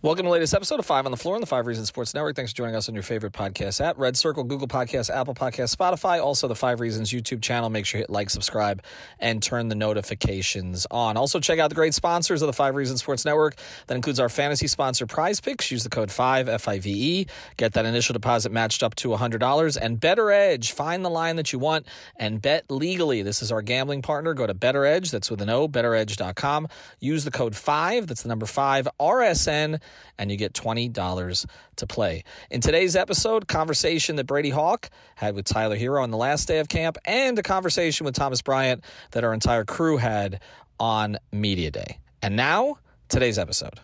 Welcome to the latest episode of Five on the Floor on the Five Reasons Sports Network. Thanks for joining us on your favorite podcast app, Red Circle, Google Podcasts, Apple Podcasts, Spotify, also the Five Reasons YouTube channel. Make sure you hit like, subscribe, and turn the notifications on. Also, check out the great sponsors of the Five Reasons Sports Network. That includes our fantasy sponsor, PrizePicks. Use the code 5 F-I-V-E. Get that initial deposit matched up to $100. And BettorEdge. Find the line that you want and bet legally. This is our gambling partner. Go to BettorEdge. That's with an O, bettoredge.com. Use the code 5. That's the number 5, RSN and you get $20 to play. In today's episode, conversation that Brady Hawk had with Tyler Herro on the last day of camp, and a conversation with Thomas Bryant that our entire crew had on Media Day. And now, today's episode.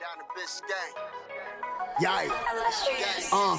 Down the bitch gang. Yeah. Uh,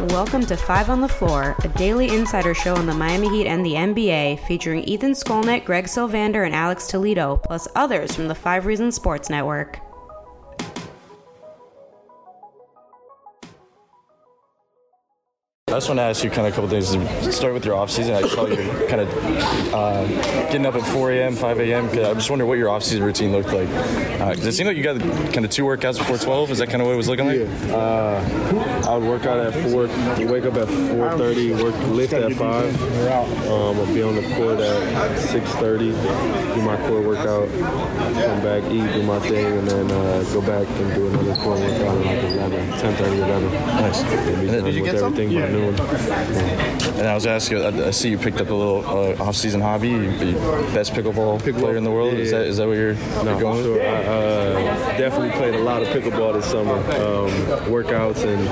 Welcome to Five on the Floor, a daily insider show on the Miami Heat and the NBA, featuring Ethan Skolnick, Greg Sylvander, and Alex Toledo, plus others from the Five Reasons Sports Network. I just want to ask you kind of a couple things. Start with your off season. I saw you kind of uh, getting up at 4 a.m., 5 a.m. I'm just wondering what your off season routine looked like. Uh, Does it seem like you got kind of two workouts before 12? Is that kind of what it was looking like? Yeah. Uh, I would work out at four. Wake up at 4:30. Work lift at five. Um, I'll be on the court at 6:30. Do my core workout. Come back, eat, do my thing, and then uh, go back and do another core workout at like 11, 10:30, 11. Nice. And be then- done with everything by And I was asking, I I see you picked up a little uh, off-season hobby. You, you best pickleball, player in the world. Is that is that what you're, No, you're going sure. I uh, definitely played a lot of pickleball this summer. Um, workouts and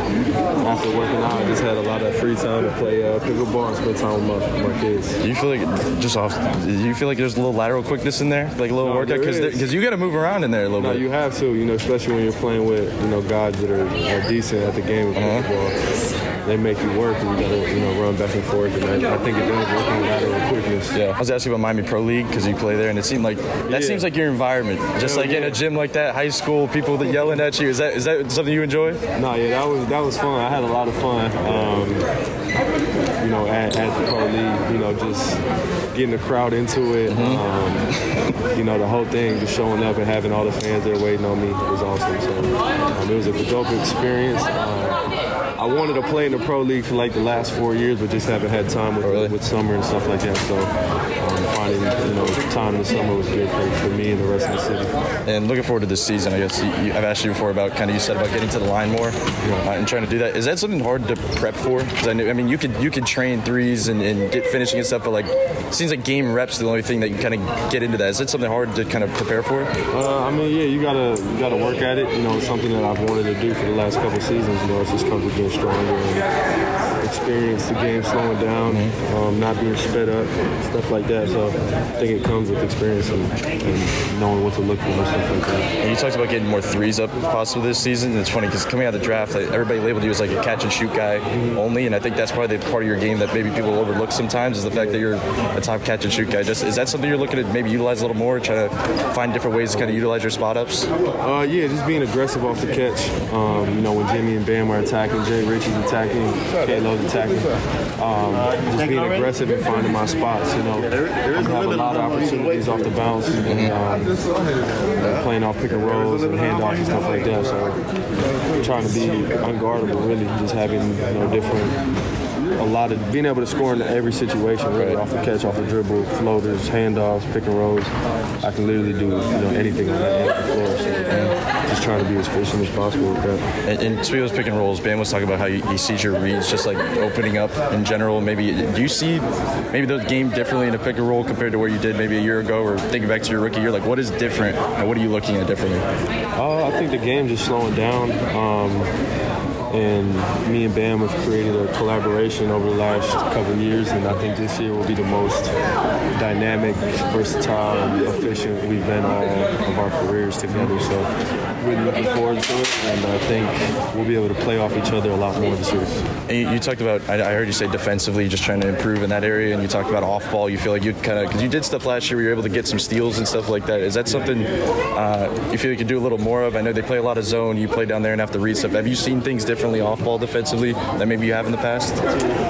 after working out, I just had a lot of free time to play uh, pickleball and spend time with my, my kids. Do you feel like just off? You feel like there's a little lateral quickness in there, like a little No, workout? Because because you got to move around in there a little No, bit. you have to, you know, especially when you're playing with, you know, guys that are, are decent at the game of Uh-huh. pickleball. They make you work, and you gotta, you know, run back and forth. And I, I think it does work on lateral quickness. Yeah, I was asking about Miami Pro League because you play there, and it seemed like that Yeah. seems like your environment. Just Hell like in a gym like that, high school, people that yelling at you. Is that is that something you enjoy? No, yeah, that was that was fun. I had a lot of fun. Um, you know, at, at the pro league, you know, just getting the crowd into it. Um, you know, the whole thing, just showing up and having all the fans there waiting on me was awesome. So um, it was a dope experience. Um, I wanted to play in the pro league for like the last four years, but just haven't had time with, Oh, really? with summer and stuff like that. So um, finding you know time this summer was good for, for me and the rest of the city. And looking forward to this season, I guess you, you, I've asked you before about kind of you said about getting to the line more uh, and trying to do that. Is that something hard to prep for? Because I, I mean, you could you could train threes and, and get finishing and stuff, but like it seems like game reps the only thing that you kind of get into that. Is that something hard to kind of prepare for? Uh, I mean, yeah, you gotta you gotta work at it. You know, it's something that I've wanted to do for the last couple seasons. You know, it's just comes with getting stronger and experience the game slowing down, um, not being sped up, stuff like that. So I think it comes with experience and, and knowing what to look for and stuff like that. And you talked about getting more threes up possible this season. And It's funny because coming out of the draft, like, everybody labeled you as like a catch and shoot guy only, and I think that's probably the part of your game that maybe people overlook sometimes is the fact that you're a top catch and shoot guy. Just is that something you're looking at maybe utilize a little more, try to find different ways to kind of utilize your spot ups? Uh, yeah, just being aggressive off the catch. Um, you know, when Jimmy and Bam are attacking, Jay Ritchie's attacking, Kalo's attacking. Um, just being aggressive and finding my spots. You know, I have a lot of opportunities off the bounce and um, playing off pick and rolls and handoffs and stuff like that. So trying to be unguardable, really, just having you know different. A lot of being able to score in every situation, really, off the catch, off the dribble, floaters, handoffs, pick and rolls. I can literally do you know anything on that end of the floor. So just trying to be as efficient as possible with that. And, and speaking of those pick and rolls, Bam was talking about how he, he sees your reads just like opening up in general. Maybe do you see maybe the game differently in a pick and roll compared to where you did maybe a year ago, or thinking back to your rookie year? Like, what is different, and what are you looking at differently? Uh, I think the game's just slowing down. Um, and me and Bam have created a collaboration over the last couple of years, and I think this year will be the most dynamic, versatile, efficient we've been all of our careers together. So really looking forward to it, and I think we'll be able to play off each other a lot more this year. And you, you talked about, I, I, heard you say defensively, just trying to improve in that area, and you talked about off ball. You feel like you kind of, because you did stuff last year where you were able to get some steals and stuff like that. Is that something uh, you feel you could do a little more of? I know they play a lot of zone. You play down there and have to read stuff. Have you seen things differently off ball defensively that maybe you have in the past?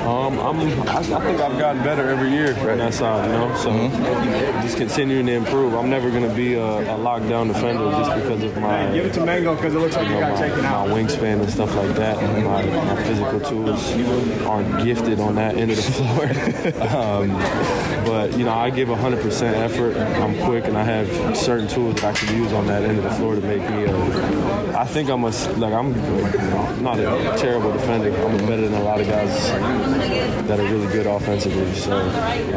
Um, I'm, I, I, think I've gotten better every year right. on that side, you know. So mm-hmm. just continuing to improve. I'm never going to be a, a lockdown defender just because of my. Give it to Mango because it looks like you, know, got my, taken out. My wingspan and stuff like that. My, my physical tools aren't gifted on that end of the floor. um, but you know, I give 100% effort. I'm quick, and I have certain tools that I can use on that end of the floor to make me. A, I think I'm a like I'm not a terrible defender. I'm better than a lot of guys that are really good offensively. So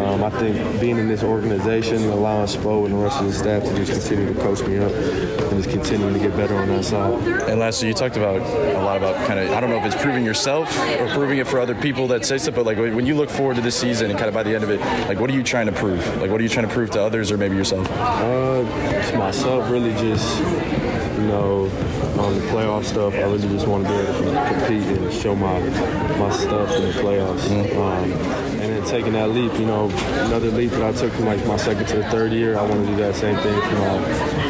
um, I think being in this organization, allowing Spo and the rest of the staff to just continue to coach me up and just continue to get better on that side. And lastly, you talked about a lot about kind of I don't know if it's proving yourself or proving it for other people that say so, but like when you look forward to this season and kind of by the end of it, like what do you trying to prove? Like what are you trying to prove to others or maybe yourself? Uh, to myself, really just you know on the playoff stuff, I really just want to be able to compete and show my my stuff in the playoffs. Mm-hmm. Um, and then taking that leap, you know, another leap that I took from like my second to the third year, I want to do that same thing from my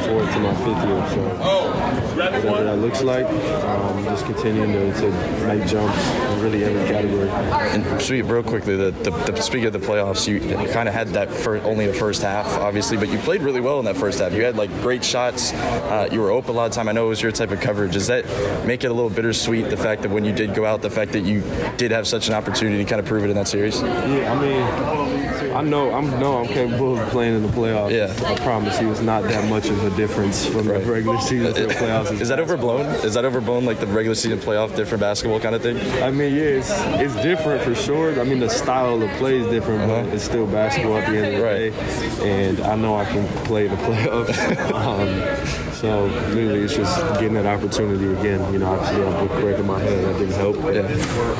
fourth to my fifth year. So whatever that looks like. Um, just continuing to, to, make jumps in really every category. And sweet, real quickly, the, the, the speaking of the playoffs, you, kind of had that for only the first half, obviously, but you played really well in that first half. You had like great shots. Uh, you were open a lot of time. I know it was your type of coverage. Does that make it a little bittersweet? The fact that when you did go out, the fact that you did have such an opportunity to kind of prove it in that series. Yeah, I mean. I know I'm no I'm capable of playing in the playoffs. Yeah. I promise you, it's not that much of a difference from right. the regular season to the playoffs. Is that overblown? Is that overblown like the regular season playoff different basketball kind of thing? I mean, yeah, it's, it's different for sure. I mean, the style of play is different, uh-huh. but it's still basketball at the end of the right. day. And I know I can play the playoffs. um, so really, it's just getting that opportunity again. You know, obviously I have a break in my head that didn't help. Yeah.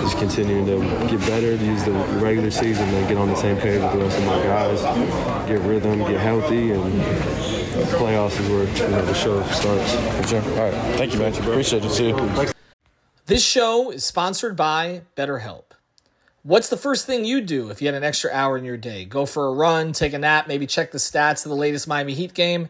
Just continuing to get better, to use the regular season, and get on the same page with the rest of my guys, get rhythm, get healthy, and playoffs is where you know, the show starts. For sure. All right. Thank you, man. Appreciate it. See you. This show is sponsored by BetterHelp. What's the first thing you do if you had an extra hour in your day? Go for a run, take a nap, maybe check the stats of the latest Miami Heat game?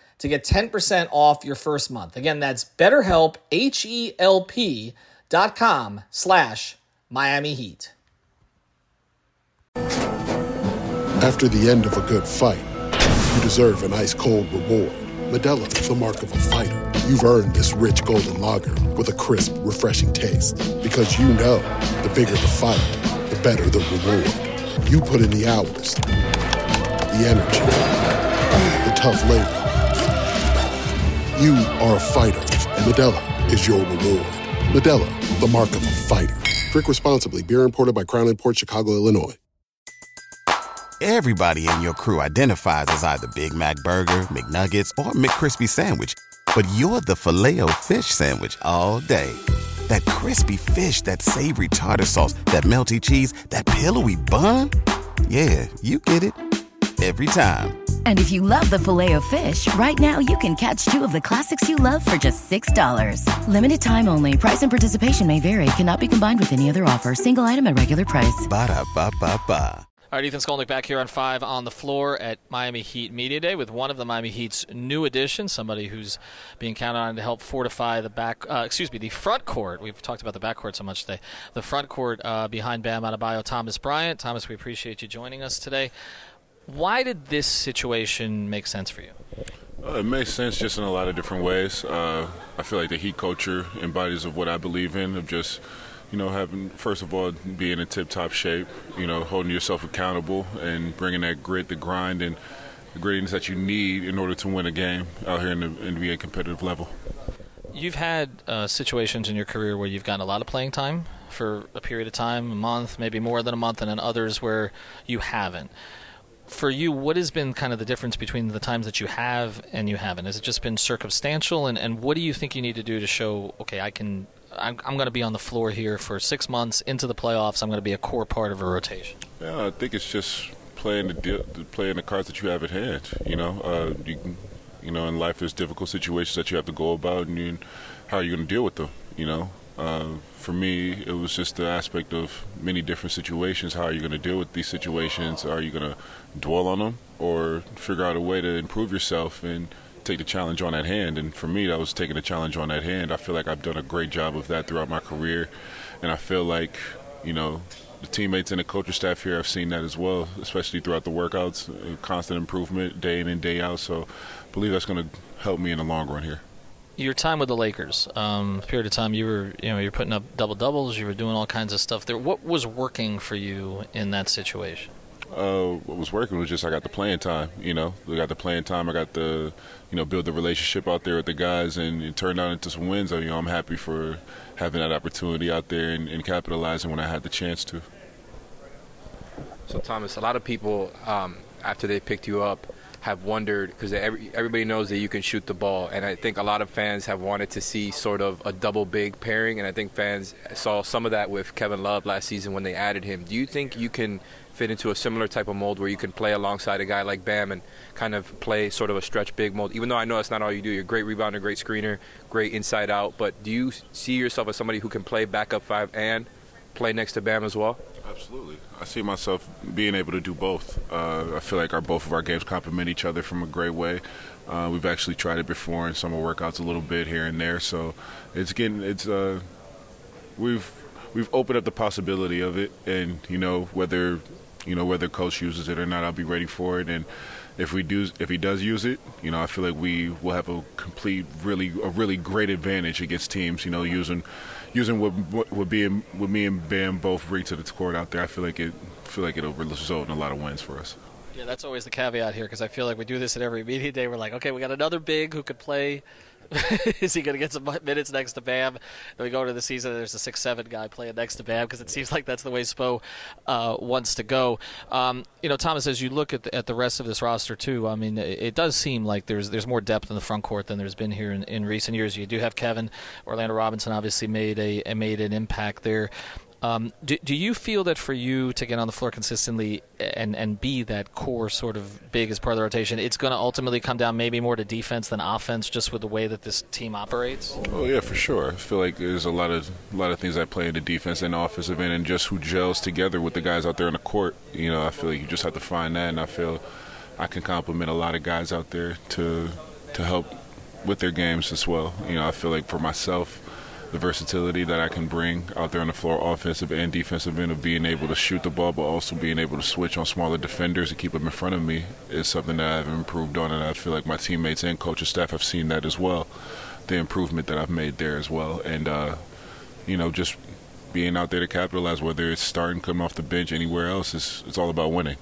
to get 10% off your first month. Again, that's betterhelp, H-E-L-P dot com slash Miami Heat. After the end of a good fight, you deserve an ice-cold reward. Modelo is the mark of a fighter. You've earned this rich golden lager with a crisp, refreshing taste. Because you know, the bigger the fight, the better the reward. You put in the hours, the energy, the tough labor. You are a fighter, and Modelo is your reward. Modelo, the mark of a fighter. Drink responsibly. Beer imported by Crown Port Chicago, Illinois. Everybody in your crew identifies as either Big Mac Burger, McNuggets, or McCrispy Sandwich. But you're the filet fish Sandwich all day. That crispy fish, that savory tartar sauce, that melty cheese, that pillowy bun. Yeah, you get it every time. And if you love the filet of fish, right now you can catch two of the classics you love for just $6. Limited time only. Price and participation may vary. Cannot be combined with any other offer. Single item at regular price. Ba da ba ba ba. All right, Ethan Skolnick back here on five on the floor at Miami Heat Media Day with one of the Miami Heat's new additions, somebody who's being counted on to help fortify the back. Uh, excuse me, the front court. We've talked about the back court so much today. The front court uh, behind Bam Adebayo, Thomas Bryant. Thomas, we appreciate you joining us today. Why did this situation make sense for you? Uh, it makes sense just in a lot of different ways. Uh, I feel like the Heat culture embodies of what I believe in of just you know, having first of all being in tip-top shape, you know, holding yourself accountable and bringing that grit, the grind, and the grittiness that you need in order to win a game out here in the NBA competitive level. You've had uh, situations in your career where you've gotten a lot of playing time for a period of time, a month, maybe more than a month, and then others where you haven't. For you, what has been kind of the difference between the times that you have and you haven't? Has it just been circumstantial? And, and what do you think you need to do to show, okay, I can I'm, I'm going to be on the floor here for six months into the playoffs. I'm going to be a core part of a rotation. Yeah, I think it's just playing the deal, playing the cards that you have at hand. You know, uh, you you know, in life there's difficult situations that you have to go about, and you, how are you going to deal with them? You know, uh, for me, it was just the aspect of many different situations. How are you going to deal with these situations? Are you going to dwell on them, or figure out a way to improve yourself and take the challenge on at hand. And for me, that was taking the challenge on at hand. I feel like I've done a great job of that throughout my career, and I feel like you know the teammates and the coaching staff here have seen that as well, especially throughout the workouts, uh, constant improvement day in and day out. So I believe that's going to help me in the long run here. Your time with the Lakers, um, period of time you were, you know, you're putting up double doubles, you were doing all kinds of stuff there. What was working for you in that situation? uh, what was working was just I got the playing time. You know, we got the playing time. I got the, you know, build the relationship out there with the guys, and it turned out into some wins. You know, I'm happy for having that opportunity out there and, and capitalizing when I had the chance to. So Thomas, a lot of people um, after they picked you up have wondered because every, everybody knows that you can shoot the ball, and I think a lot of fans have wanted to see sort of a double big pairing, and I think fans saw some of that with Kevin Love last season when they added him. Do you think you can fit into a similar type of mold where you can play alongside a guy like Bam and kind of play sort of a stretch big mold? Even though I know that's not all you do, you're a great rebounder, great screener, great inside out, but do you see yourself as somebody who can play backup five and play next to Bam as well? Absolutely. I see myself being able to do both. Uh, I feel like our both of our games complement each other from a great way. Uh, we've actually tried it before in summer workouts a little bit here and there, so it's getting it's uh, we've we've opened up the possibility of it, and you know whether you know whether coach uses it or not, I'll be ready for it, and if we do if he does use it you know i feel like we will have a complete really a really great advantage against teams you know using using what what, what being what me and Bam both bring to the court out there, I feel like it feel like it'll result in a lot of wins for us. Yeah, that's always the caveat here because I feel like we do this at every media day. We're like, okay, we got another big who could play is he going to get some minutes next to Bam? Then we go into the season, there's a six-seven guy playing next to Bam because it seems like that's the way Spo uh, wants to go. Um, you know, Thomas, as you look at the, at the rest of this roster too, I mean, it, it, does seem like there's there's more depth in the front court than there's been here in, in recent years. You do have Kevin, Orlando Robinson, obviously made a made an impact there. Um, do, do you feel that for you to get on the floor consistently and, and be that core sort of big as part of the rotation, it's going to ultimately come down maybe more to defense than offense, just with the way that this team operates? Oh yeah, for sure. I feel like there's a lot of a lot of things that play into defense and offensive end, and just who gels together with the guys out there on the court. You know, I feel like you just have to find that, and I feel I can compliment a lot of guys out there to to help with their games as well. You know, I feel like for myself the versatility that I can bring out there on the floor, offensive and defensive end, of being able to shoot the ball, but also being able to switch on smaller defenders and keep them in front of me is something that I've improved on, and I feel like my teammates and coaching staff have seen that as well. The improvement that I've made there as well, and uh, you know, just being out there to capitalize, whether it's starting, coming off the bench, anywhere else, it's, it's all about winning.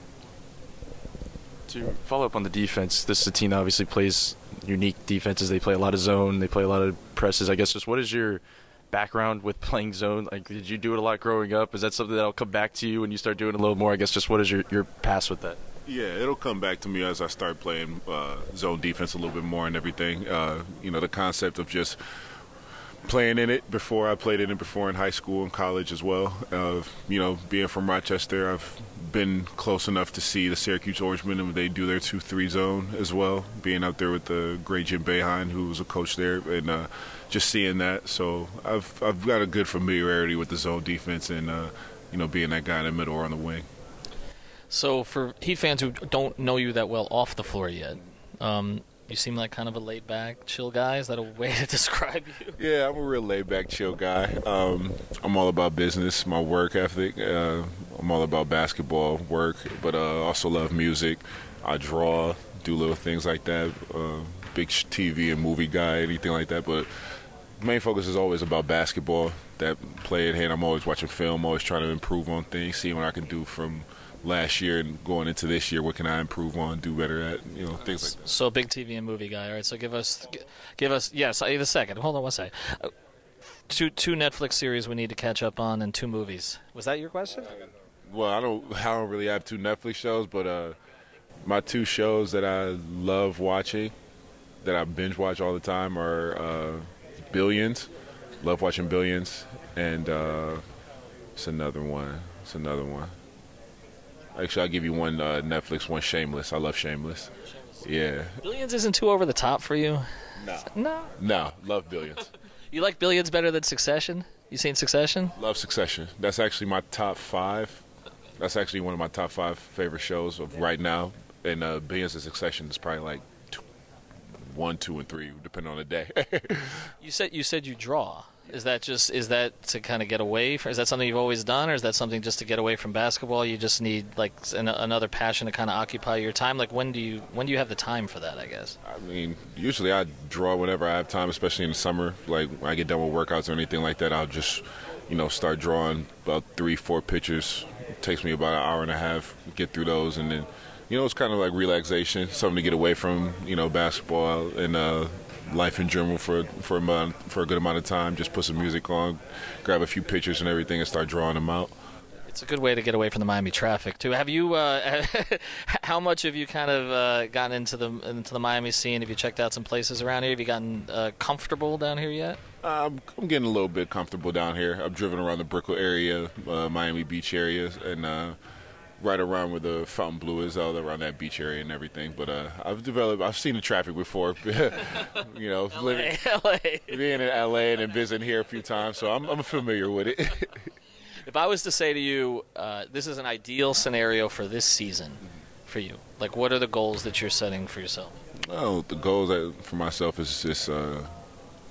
To follow up on the defense, this is a team that obviously plays unique defenses. They play a lot of zone. They play a lot of presses. I guess just what is your background with playing zone? Like, did you do it a lot growing up? Is that something that'll come back to you when you start doing a little more? I guess just what is your your past with that? Yeah, it'll come back to me as I start playing uh, zone defense a little bit more and everything. Uh, you know, the concept of just playing in it before I played in it before in high school and college as well. Uh, you know, being from Rochester, I've been close enough to see the Syracuse Orangemen and they do their two-three zone as well. Being out there with the great Jim Boeheim, who was a coach there, and uh, just seeing that. So I've I've got a good familiarity with the zone defense and uh, you know being that guy in the middle or on the wing. So for Heat fans who don't know you that well off the floor yet, um, you seem like kind of a laid back, chill guy. Is that a way to describe you? Yeah, I'm a real laid back, chill guy. Um, I'm all about business, my work ethic. Uh, I'm all about basketball, work, but uh, also love music. I draw, do little things like that. Uh, big TV and movie guy, anything like that. But main focus is always about basketball. That play at hand. I'm always watching film, always trying to improve on things, seeing what I can do from last year and going into this year, what can I improve on, do better at, you know, things like that. So big TV and movie guy. All right. So give us, give us. Yes, I need a second. Hold on one second. Uh, two two Netflix series we need to catch up on, and two movies. Was that your question? Well, I don't. I don't really have two Netflix shows, but uh, my two shows that I love watching, that I binge watch all the time, are uh, Billions. Love watching Billions, and uh, it's another one. It's another one. Actually, I'll give you one uh, Netflix, one Shameless. I love Shameless. Yeah. Billions isn't too over the top for you. No. No. No, love Billions. you like Billions better than Succession? You seen Succession? Love Succession. That's actually my top five. That's actually one of my top five favorite shows of right now. And uh, Billions and Succession is probably like two, one, two, and three, depending on the day. you said you said you draw. Is that just is that to kind of get away? From, is that something you've always done, or is that something just to get away from basketball? You just need like an, another passion to kind of occupy your time. Like when do you when do you have the time for that? I guess. I mean, usually I draw whenever I have time, especially in the summer. Like when I get done with workouts or anything like that, I'll just you know start drawing about three, four pictures. It takes me about an hour and a half get through those, and then you know it's kind of like relaxation, something to get away from you know basketball and. uh life in general for for a month, for a good amount of time. Just put some music on, grab a few pictures and everything, and start drawing them out. It's a good way to get away from the Miami traffic too. Have you? Uh, how much have you kind of uh, gotten into the into the Miami scene? Have you checked out some places around here? Have you gotten uh, comfortable down here yet? Um, I'm getting a little bit comfortable down here. I've driven around the Brickell area, uh, Miami Beach area, and uh, right around where the Fontainebleau is, all around that beach area and everything. But uh, I've developed, I've seen the traffic before. you know, LA, living, LA. being in LA and then visiting here a few times, so I'm, I'm familiar with it. if I was to say to you, uh, this is an ideal scenario for this season for you, like what are the goals that you're setting for yourself? Oh, the goals for myself is just uh,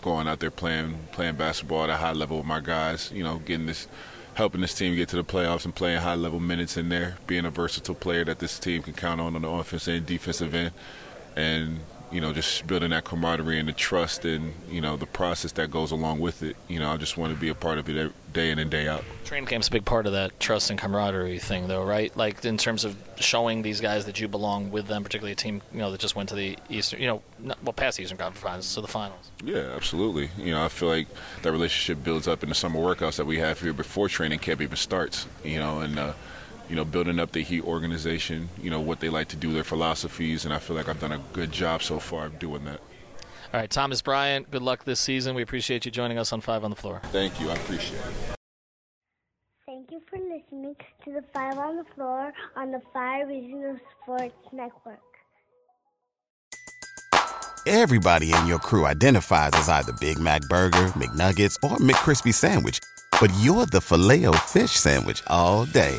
going out there playing playing basketball at a high level with my guys. You know, getting this helping this team get to the playoffs and playing high level minutes in there, being a versatile player that this team can count on on the offense and defensive end, and you know just building that camaraderie and the trust and you know the process that goes along with it. You know, I just want to be a part of it day in and day out. Training camp's a big part of that trust and camaraderie thing, though, right? Like in terms of showing these guys that you belong with them, particularly a team you know that just went to the Eastern, you know, not, well past the Eastern Conference Finals to the finals. Yeah, absolutely. You know, I feel like that relationship builds up in the summer workouts that we have here before training camp even starts. You know, and. Uh, you know, building up the Heat organization, you know, what they like to do, their philosophies, and I feel like I've done a good job so far of doing that. All right, Thomas Bryant, good luck this season. We appreciate you joining us on Five on the Floor. Thank you. I appreciate it. Thank you for listening to the Five on the Floor on the Five Reasons Sports Network. Everybody in your crew identifies as either Big Mac Burger, McNuggets, or McCrispy Sandwich, but you're the filet fish Sandwich all day